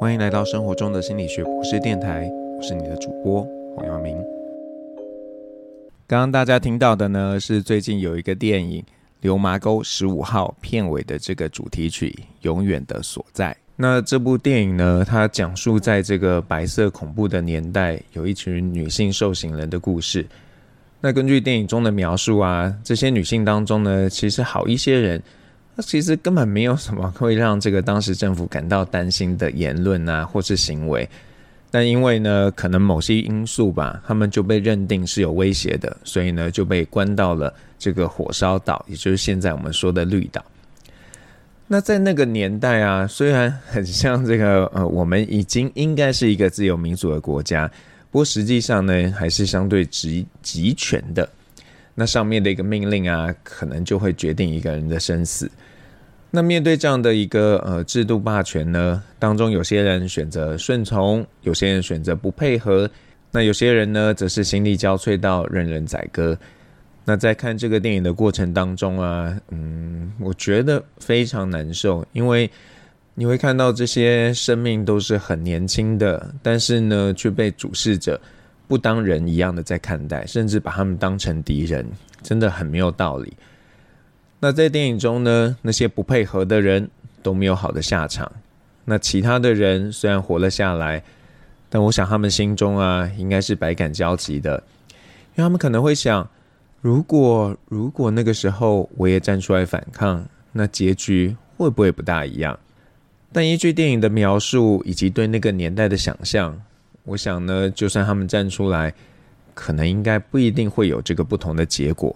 欢迎来到生活中的心理学博士电台，我是你的主播黄耀明。刚刚大家听到的呢，是最近有一个电影《流麻沟十五号》片尾的这个主题曲《永远的所在》。那这部电影呢，它讲述在这个白色恐怖的年代，有一群女性受刑人的故事。那根据电影中的描述啊，这些女性当中呢，其实好一些人。那其实根本没有什么会让这个当时政府感到担心的言论啊，或是行为，但因为呢，可能某些因素吧，他们就被认定是有威胁的，所以呢，就被关到了这个火烧岛，也就是现在我们说的绿岛。那在那个年代啊，虽然很像这个呃，我们已经应该是一个自由民主的国家，不过实际上呢，还是相对极集权的。那上面的一个命令啊，可能就会决定一个人的生死。那面对这样的一个呃制度霸权呢，当中有些人选择顺从，有些人选择不配合，那有些人呢，则是心力交瘁到任人宰割。那在看这个电影的过程当中啊，嗯，我觉得非常难受，因为你会看到这些生命都是很年轻的，但是呢，却被主事者不当人一样的在看待，甚至把他们当成敌人，真的很没有道理。那在电影中呢，那些不配合的人都没有好的下场。那其他的人虽然活了下来，但我想他们心中啊，应该是百感交集的，因为他们可能会想：如果如果那个时候我也站出来反抗，那结局会不会不大一样？但依据电影的描述以及对那个年代的想象，我想呢，就算他们站出来，可能应该不一定会有这个不同的结果。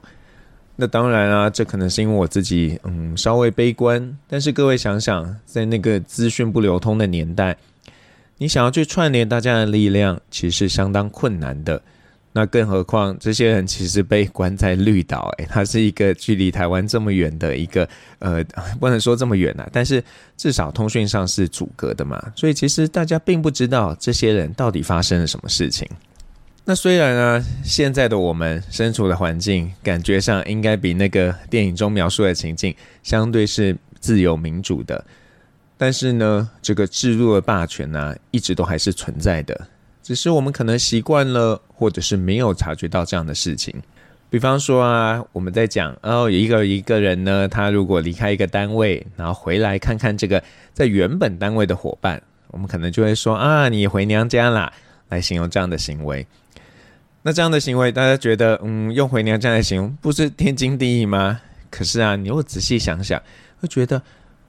那当然啊，这可能是因为我自己嗯稍微悲观。但是各位想想，在那个资讯不流通的年代，你想要去串联大家的力量，其实是相当困难的。那更何况这些人其实被关在绿岛，诶，它是一个距离台湾这么远的一个呃，不能说这么远啊，但是至少通讯上是阻隔的嘛。所以其实大家并不知道这些人到底发生了什么事情。那虽然呢，现在的我们身处的环境感觉上应该比那个电影中描述的情境相对是自由民主的，但是呢，这个制度的霸权呢、一直都还是存在的，只是我们可能习惯了，或者是没有察觉到这样的事情。比方说啊，我们在讲哦，一个一个人呢，他如果离开一个单位，然后回来看看这个在原本单位的伙伴，我们可能就会说啊，你回娘家啦，来形容这样的行为。那这样的行为，大家觉得，嗯，用回娘家来形容，不是天经地义吗？可是啊，你如果仔细想想，会觉得，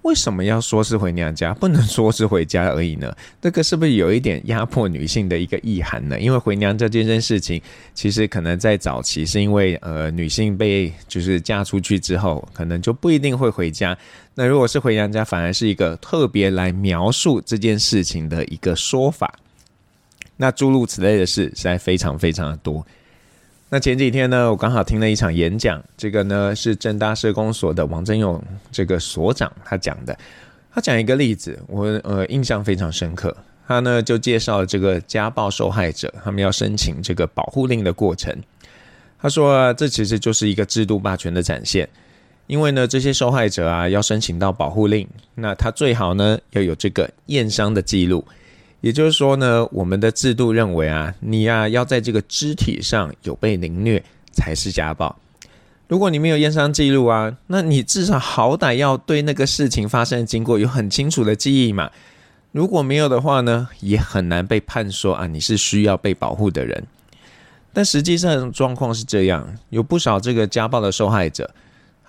为什么要说是回娘家，不能说是回家而已呢？这个是不是有一点压迫女性的一个意涵呢？因为回娘家这件事情，其实可能在早期是因为，呃，女性被就是嫁出去之后，可能就不一定会回家。那如果是回娘家，反而是一个特别来描述这件事情的一个说法。那诸如此类的事实在非常非常的多。那前几天呢，我刚好听了一场演讲，这个呢是政大社工所的王真勇这个所长他讲的。他讲一个例子，我呃印象非常深刻。他呢就介绍了这个家暴受害者他们要申请这个保护令的过程。他说啊，这其实就是一个制度霸权的展现，因为呢这些受害者啊要申请到保护令，那他最好呢要有这个验伤的记录。也就是说呢，我们的制度认为啊，你呀、要在这个肢体上有被凌虐才是家暴。如果你没有验伤记录啊，那你至少好歹要对那个事情发生的经过有很清楚的记忆嘛。如果没有的话呢，也很难被判说啊你是需要被保护的人。但实际上状况是这样，有不少这个家暴的受害者，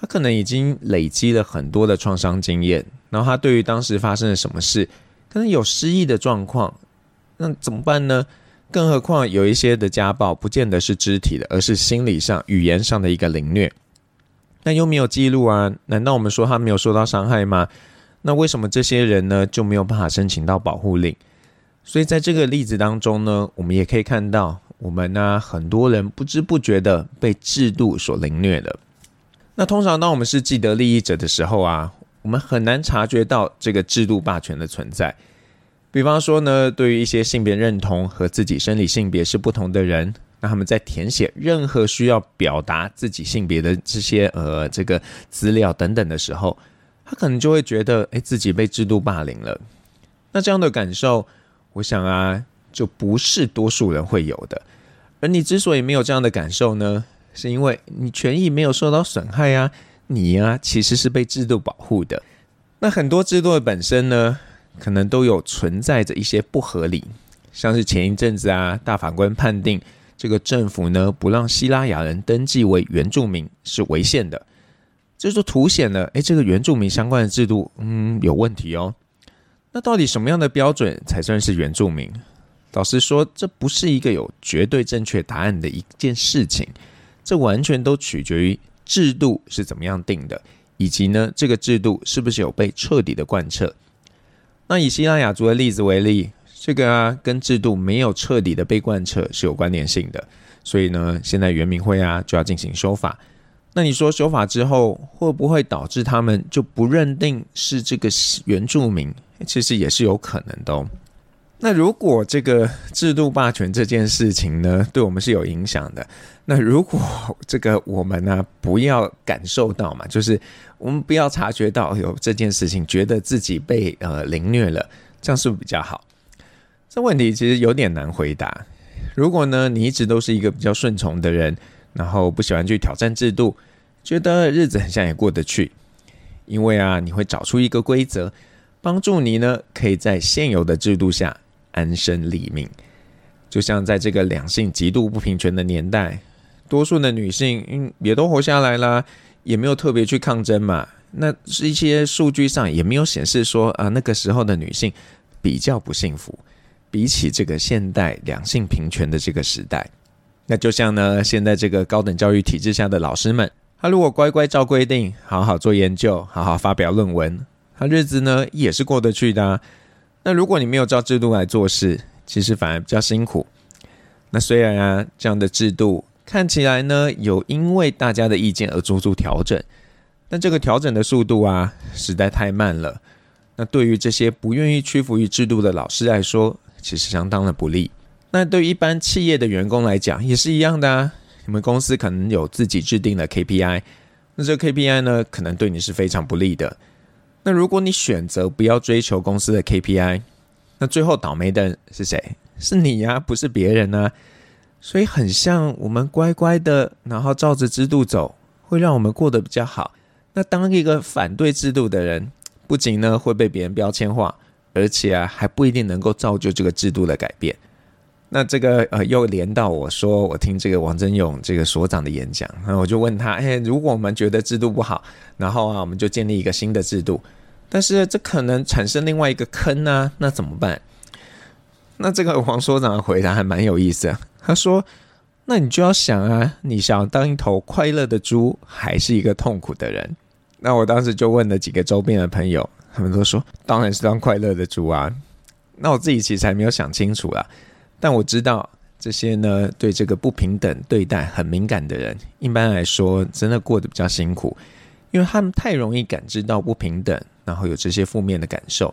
他可能已经累积了很多的创伤经验，然后他对于当时发生了什么事。可能有失忆的状况，那怎么办呢？更何况有一些的家暴不见得是肢体的，而是心理上、语言上的一个凌虐，那又没有记录啊？难道我们说他没有受到伤害吗？那为什么这些人呢就没有办法申请到保护令？所以在这个例子当中呢，我们也可以看到，我们呢、很多人不知不觉的被制度所凌虐了。那通常当我们是既得利益者的时候啊。我们很难察觉到这个制度霸权的存在。比方说呢，对于一些性别认同和自己生理性别是不同的人，那他们在填写任何需要表达自己性别的这些呃这个资料等等的时候，他可能就会觉得，哎，自己被制度霸凌了。那这样的感受，我想啊，就不是多数人会有的。而你之所以没有这样的感受呢，是因为你权益没有受到损害啊，你、啊、其实是被制度保护的。那很多制度的本身呢，可能都有存在着一些不合理，像是前一阵子啊，大法官判定这个政府呢不让希拉雅人登记为原住民是违宪的，这就凸显了哎，这个原住民相关的制度嗯有问题哦。那到底什么样的标准才算是原住民？老实说，这不是一个有绝对正确答案的一件事情，这完全都取决于制度是怎么样定的，以及呢这个制度是不是有被彻底的贯彻。那以西拉雅族的例子为例，这个啊跟制度没有彻底的被贯彻是有关联性的，所以呢现在原民会啊就要进行修法。那你说修法之后会不会导致他们就不认定是这个原住民？其实也是有可能的哦。那如果这个制度霸权这件事情呢，对我们是有影响的。那如果这个我们呢，不要感受到嘛，就是我们不要察觉到有这件事情，觉得自己被呃凌虐了，这样是不是比较好？这问题其实有点难回答。如果呢，你一直都是一个比较顺从的人，然后不喜欢去挑战制度，觉得日子很像也过得去，因为啊，你会找出一个规则。帮助你呢，可以在现有的制度下安身立命。就像在这个两性极度不平权的年代，多数的女性嗯也都活下来了，也没有特别去抗争嘛。那是一些数据上也没有显示说啊，那个时候的女性比较不幸福，比起这个现代两性平权的这个时代。那就像呢，现在这个高等教育体制下的老师们，他如果乖乖照规定，好好做研究，好好发表论文。他日子呢也是过得去的。那如果你没有照制度来做事，其实反而比较辛苦。那虽然啊这样的制度看起来呢有因为大家的意见而做出调整，但这个调整的速度啊实在太慢了。那对于这些不愿意屈服于制度的老师来说，其实相当的不利。那对于一般企业的员工来讲也是一样的啊。你们公司可能有自己制定的 KPI，那这个 KPI 呢可能对你是非常不利的。那如果你选择不要追求公司的 KPI，那最后倒霉的是谁？是你呀，不是别人啊。所以很像我们乖乖的，然后照着制度走，会让我们过得比较好。那当一个反对制度的人，不仅呢会被别人标签化，而且啊还不一定能够造就这个制度的改变。那这个呃又连到我说，我听这个王真勇这个所长的演讲，那我就问他，哎，如果我们觉得制度不好，然后啊我们就建立一个新的制度，但是这可能产生另外一个坑啊，那怎么办？那这个王所长的回答还蛮有意思啊，他说，那你就要想啊，你想当一头快乐的猪，还是一个痛苦的人？那我当时就问了几个周边的朋友，他们都说，当然是当快乐的猪啊。那我自己其实还没有想清楚啊。但我知道这些呢，对这个不平等对待很敏感的人，一般来说真的过得比较辛苦，因为他们太容易感知到不平等，然后有这些负面的感受。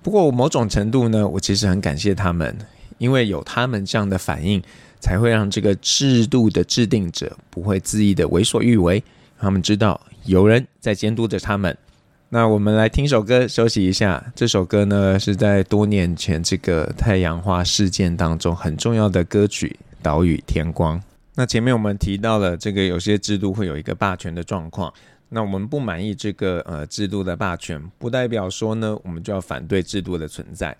不过，某种程度呢，我其实很感谢他们，因为有他们这样的反应，才会让这个制度的制定者不会恣意的为所欲为。他们知道有人在监督着他们。那我们来听首歌休息一下。这首歌呢，是在多年前这个太阳花事件当中很重要的歌曲《岛屿天光》。那前面我们提到了这个有些制度会有一个霸权的状况。那我们不满意这个呃制度的霸权，不代表说呢我们就要反对制度的存在。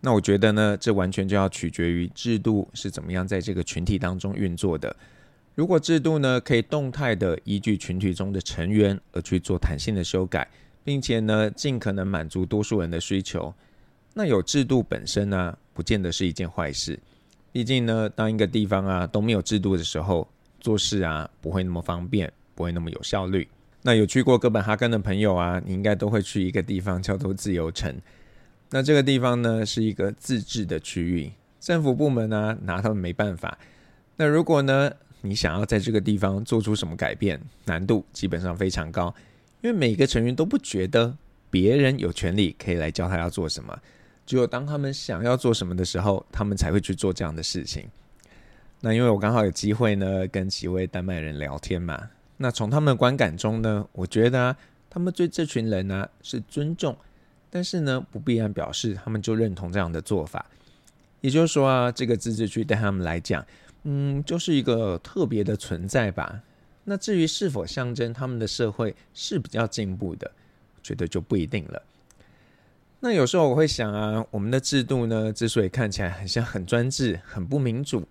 那我觉得呢，这完全就要取决于制度是怎么样在这个群体当中运作的。如果制度呢可以动态的依据群体中的成员而去做弹性的修改。并且呢，尽可能满足多数人的需求。那有制度本身呢、不见得是一件坏事。毕竟呢，当一个地方啊都没有制度的时候，做事啊不会那么方便，不会那么有效率。那有去过哥本哈根的朋友啊，你应该都会去一个地方叫做自由城。那这个地方呢，是一个自治的区域，政府部门呢、拿他们没办法。那如果呢，你想要在这个地方做出什么改变，难度基本上非常高。因为每个成员都不觉得别人有权利可以来教他要做什么，只有当他们想要做什么的时候，他们才会去做这样的事情。那因为我刚好有机会呢，跟几位丹麦人聊天嘛，那从他们的观感中呢，我觉得啊，他们对这群人呢是尊重，但是呢，不必然表示他们就认同这样的做法。也就是说啊，这个自治区对他们来讲，嗯，就是一个特别的存在吧。那至于是否象征他们的社会是比较进步的，我觉得就不一定了。那有时候我会想啊，我们的制度呢，之所以看起来很像很专制、很不民主，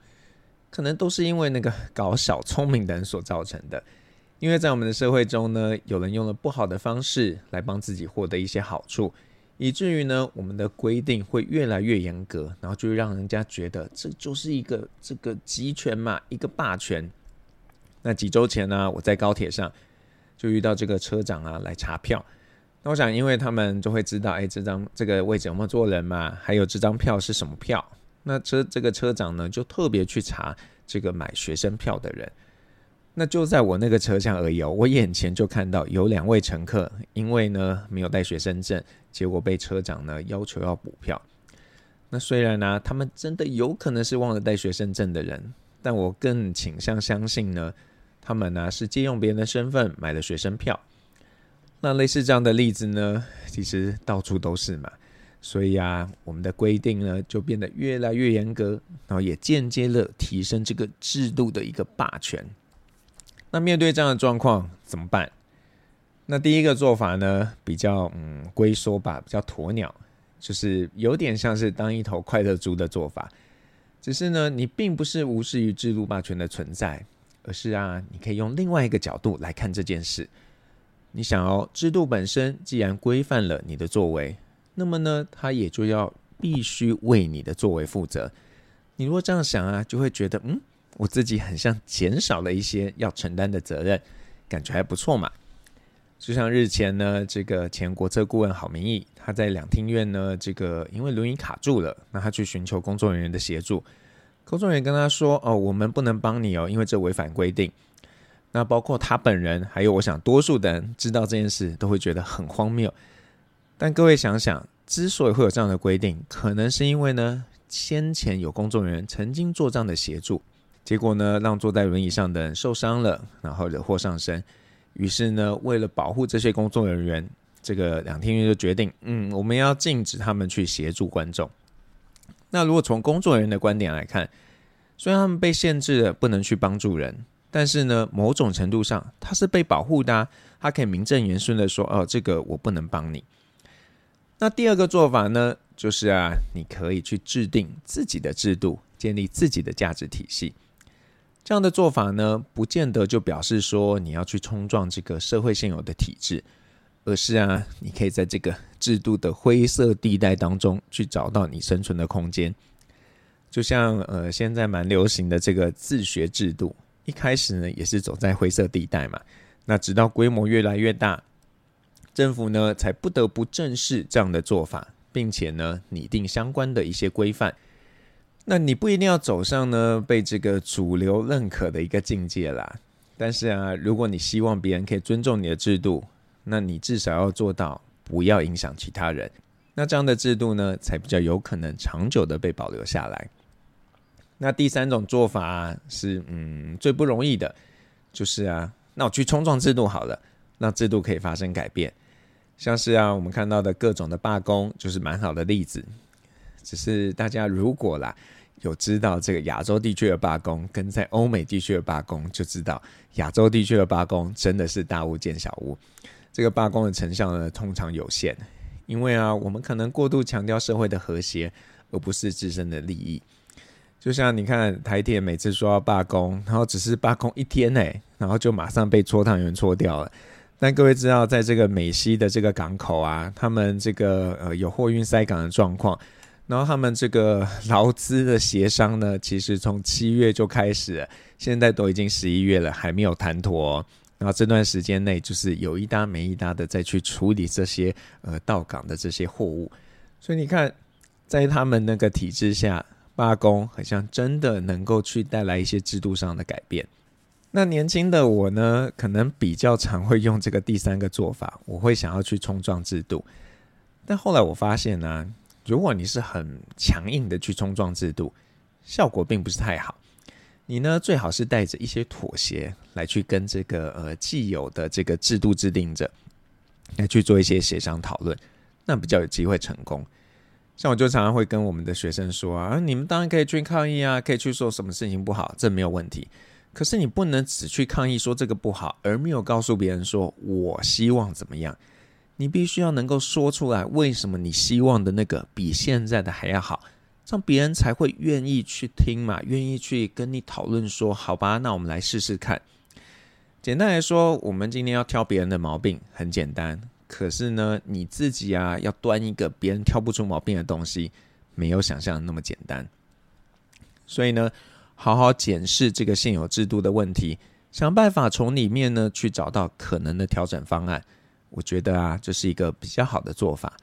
可能都是因为那个搞小聪明的人所造成的。因为在我们的社会中呢，有人用了不好的方式来帮自己获得一些好处，以至于呢，我们的规定会越来越严格，然后就让人家觉得这就是一个这个集权嘛，一个霸权。那几周前呢，我在高铁上就遇到这个车长啊来查票。那我想，因为他们就会知道，哎，这张这个位置有没有坐人嘛？还有这张票是什么票？那车这个车长呢，就特别去查这个买学生票的人。那就在我那个车厢而已，我眼前就看到有两位乘客，因为呢没有带学生证，结果被车长呢要求要补票。那虽然呢，他们真的有可能是忘了带学生证的人，但我更倾向相信呢，他们呢是借用别人的身份买了学生票。那类似这样的例子呢，其实到处都是嘛。所以啊，我们的规定呢就变得越来越严格，然后也间接了提升这个制度的一个霸权。那面对这样的状况怎么办？那第一个做法呢，比较嗯龟缩吧，比较鸵鸟，就是有点像是当一头快乐猪的做法。只是呢，你并不是无视于制度霸权的存在，而是啊，你可以用另外一个角度来看这件事。你想哦，制度本身既然规范了你的作为，那么呢，它也就要必须为你的作为负责。你如果这样想啊，就会觉得嗯。我自己很像减少了一些要承担的责任，感觉还不错嘛。就像日前呢，这个前国策顾问郝明义，他在两厅院呢，这个因为轮椅卡住了，那他去寻求工作人员的协助。工作人员跟他说：“哦，我们不能帮你哦，因为这违反规定。”那包括他本人，还有我想多数的人知道这件事，都会觉得很荒谬。但各位想想，之所以会有这样的规定，可能是因为呢，先前有工作人员曾经做这样的协助。结果呢，让坐在轮椅上的人受伤了，然后惹祸上身。于是呢，为了保护这些工作人员，这个两厅院就决定，嗯，我们要禁止他们去协助观众。那如果从工作人员的观点来看，虽然他们被限制了不能去帮助人，但是呢，某种程度上他是被保护的啊，他可以名正言顺的说，哦，这个我不能帮你。那第二个做法呢，就是啊，你可以去制定自己的制度，建立自己的价值体系。这样的做法呢，不见得就表示说你要去冲撞这个社会现有的体制，而是啊，你可以在这个制度的灰色地带当中去找到你生存的空间。就像呃，现在蛮流行的这个自学制度，一开始呢也是走在灰色地带嘛。那直到规模越来越大，政府呢才不得不正视这样的做法，并且呢拟定相关的一些规范。那你不一定要走上呢被这个主流认可的一个境界啦，但是啊，如果你希望别人可以尊重你的制度，那你至少要做到不要影响其他人。那这样的制度呢，才比较有可能长久的被保留下来。那第三种做法，是嗯最不容易的，就是啊，那我去冲撞制度好了，让制度可以发生改变。像是啊，我们看到的各种的罢工，就是蛮好的例子。只是大家如果啦。有知道这个亚洲地区的罢工，跟在欧美地区的罢工，就知道亚洲地区的罢工真的是大巫见小巫。这个罢工的成效呢，通常有限，因为啊，我们可能过度强调社会的和谐，而不是自身的利益。就像你看台铁每次说要罢工，然后只是罢工一天呢，然后就马上被搓汤圆搓掉了。但各位知道，在这个美西的这个港口啊，他们这个呃有货运塞港的状况。然后他们这个劳资的协商呢，其实从七月就开始，现在都已经十一月了，还没有谈妥。然后这段时间内，就是有一搭没一搭的再去处理这些呃到港的这些货物。所以你看，在他们那个体制下，罢工好像真的能够去带来一些制度上的改变。那年轻的我呢，可能比较常会用这个第三个做法，我会想要去冲撞制度。但后来我发现呢、如果你是很强硬的去冲撞制度，效果并不是太好。你呢，最好是带着一些妥协来去跟这个呃既有的这个制度制定者来去做一些协商讨论，那比较有机会成功。像我就常常会跟我们的学生说啊，你们当然可以去抗议啊，可以去说什么事情不好，这没有问题。可是你不能只去抗议说这个不好，而没有告诉别人说我希望怎么样。你必须要能够说出来，为什么你希望的那个比现在的还要好，这样别人才会愿意去听嘛，愿意去跟你讨论说，好吧，那我们来试试看。简单来说，我们今天要挑别人的毛病很简单。可是呢，你自己啊，要端一个别人挑不出毛病的东西，没有想象的那么简单。所以呢，好好检视这个现有制度的问题，想办法从里面呢去找到可能的调整方案。我觉得啊，这是一个比较好的做法。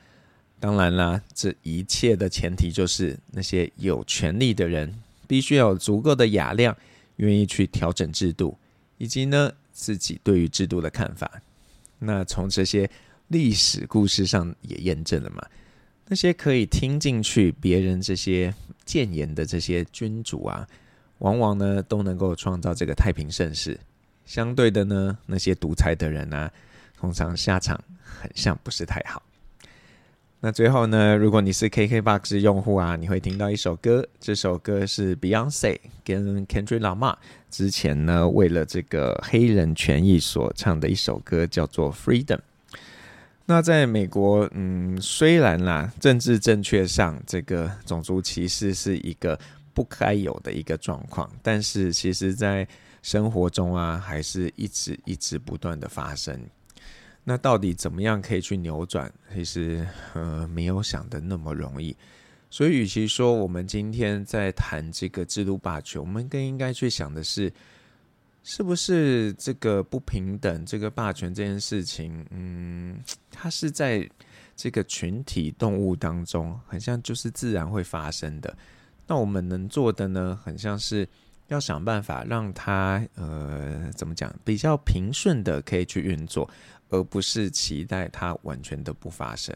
当然啦，这一切的前提就是那些有权力的人必须有足够的雅量，愿意去调整制度，以及呢自己对于制度的看法。那从这些。历史故事上也验证了嘛，那些可以听进去别人这些谏言的这些君主啊，往往呢都能够创造这个太平盛世。相对的呢，那些独裁的人啊，通常下场很像不是太好。那最后呢，如果你是 KKBOX 用户啊，你会听到一首歌，这首歌是 Beyonce 跟 Kendrick Lamar 之前呢为了这个黑人权益所唱的一首歌，叫做 Freedom。那在美国，嗯，虽然啦，政治正确上这个种族歧视是一个不该有的一个状况，但是其实在生活中啊，还是一直一直不断的发生。那到底怎么样可以去扭转？其实呃，没有想的那么容易。所以，与其说我们今天在谈这个制度霸权，我们更应该去想的是。是不是这个不平等、这个霸权这件事情，嗯，它是在这个群体动物当中，很像就是自然会发生的。那我们能做的呢，很像是要想办法让它，呃，怎么讲，比较平顺的可以去运作，而不是期待它完全的不发生。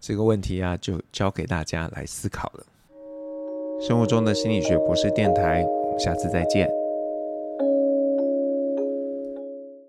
这个问题啊，就交给大家来思考了。生活中的心理学博士电台，我们下次再见。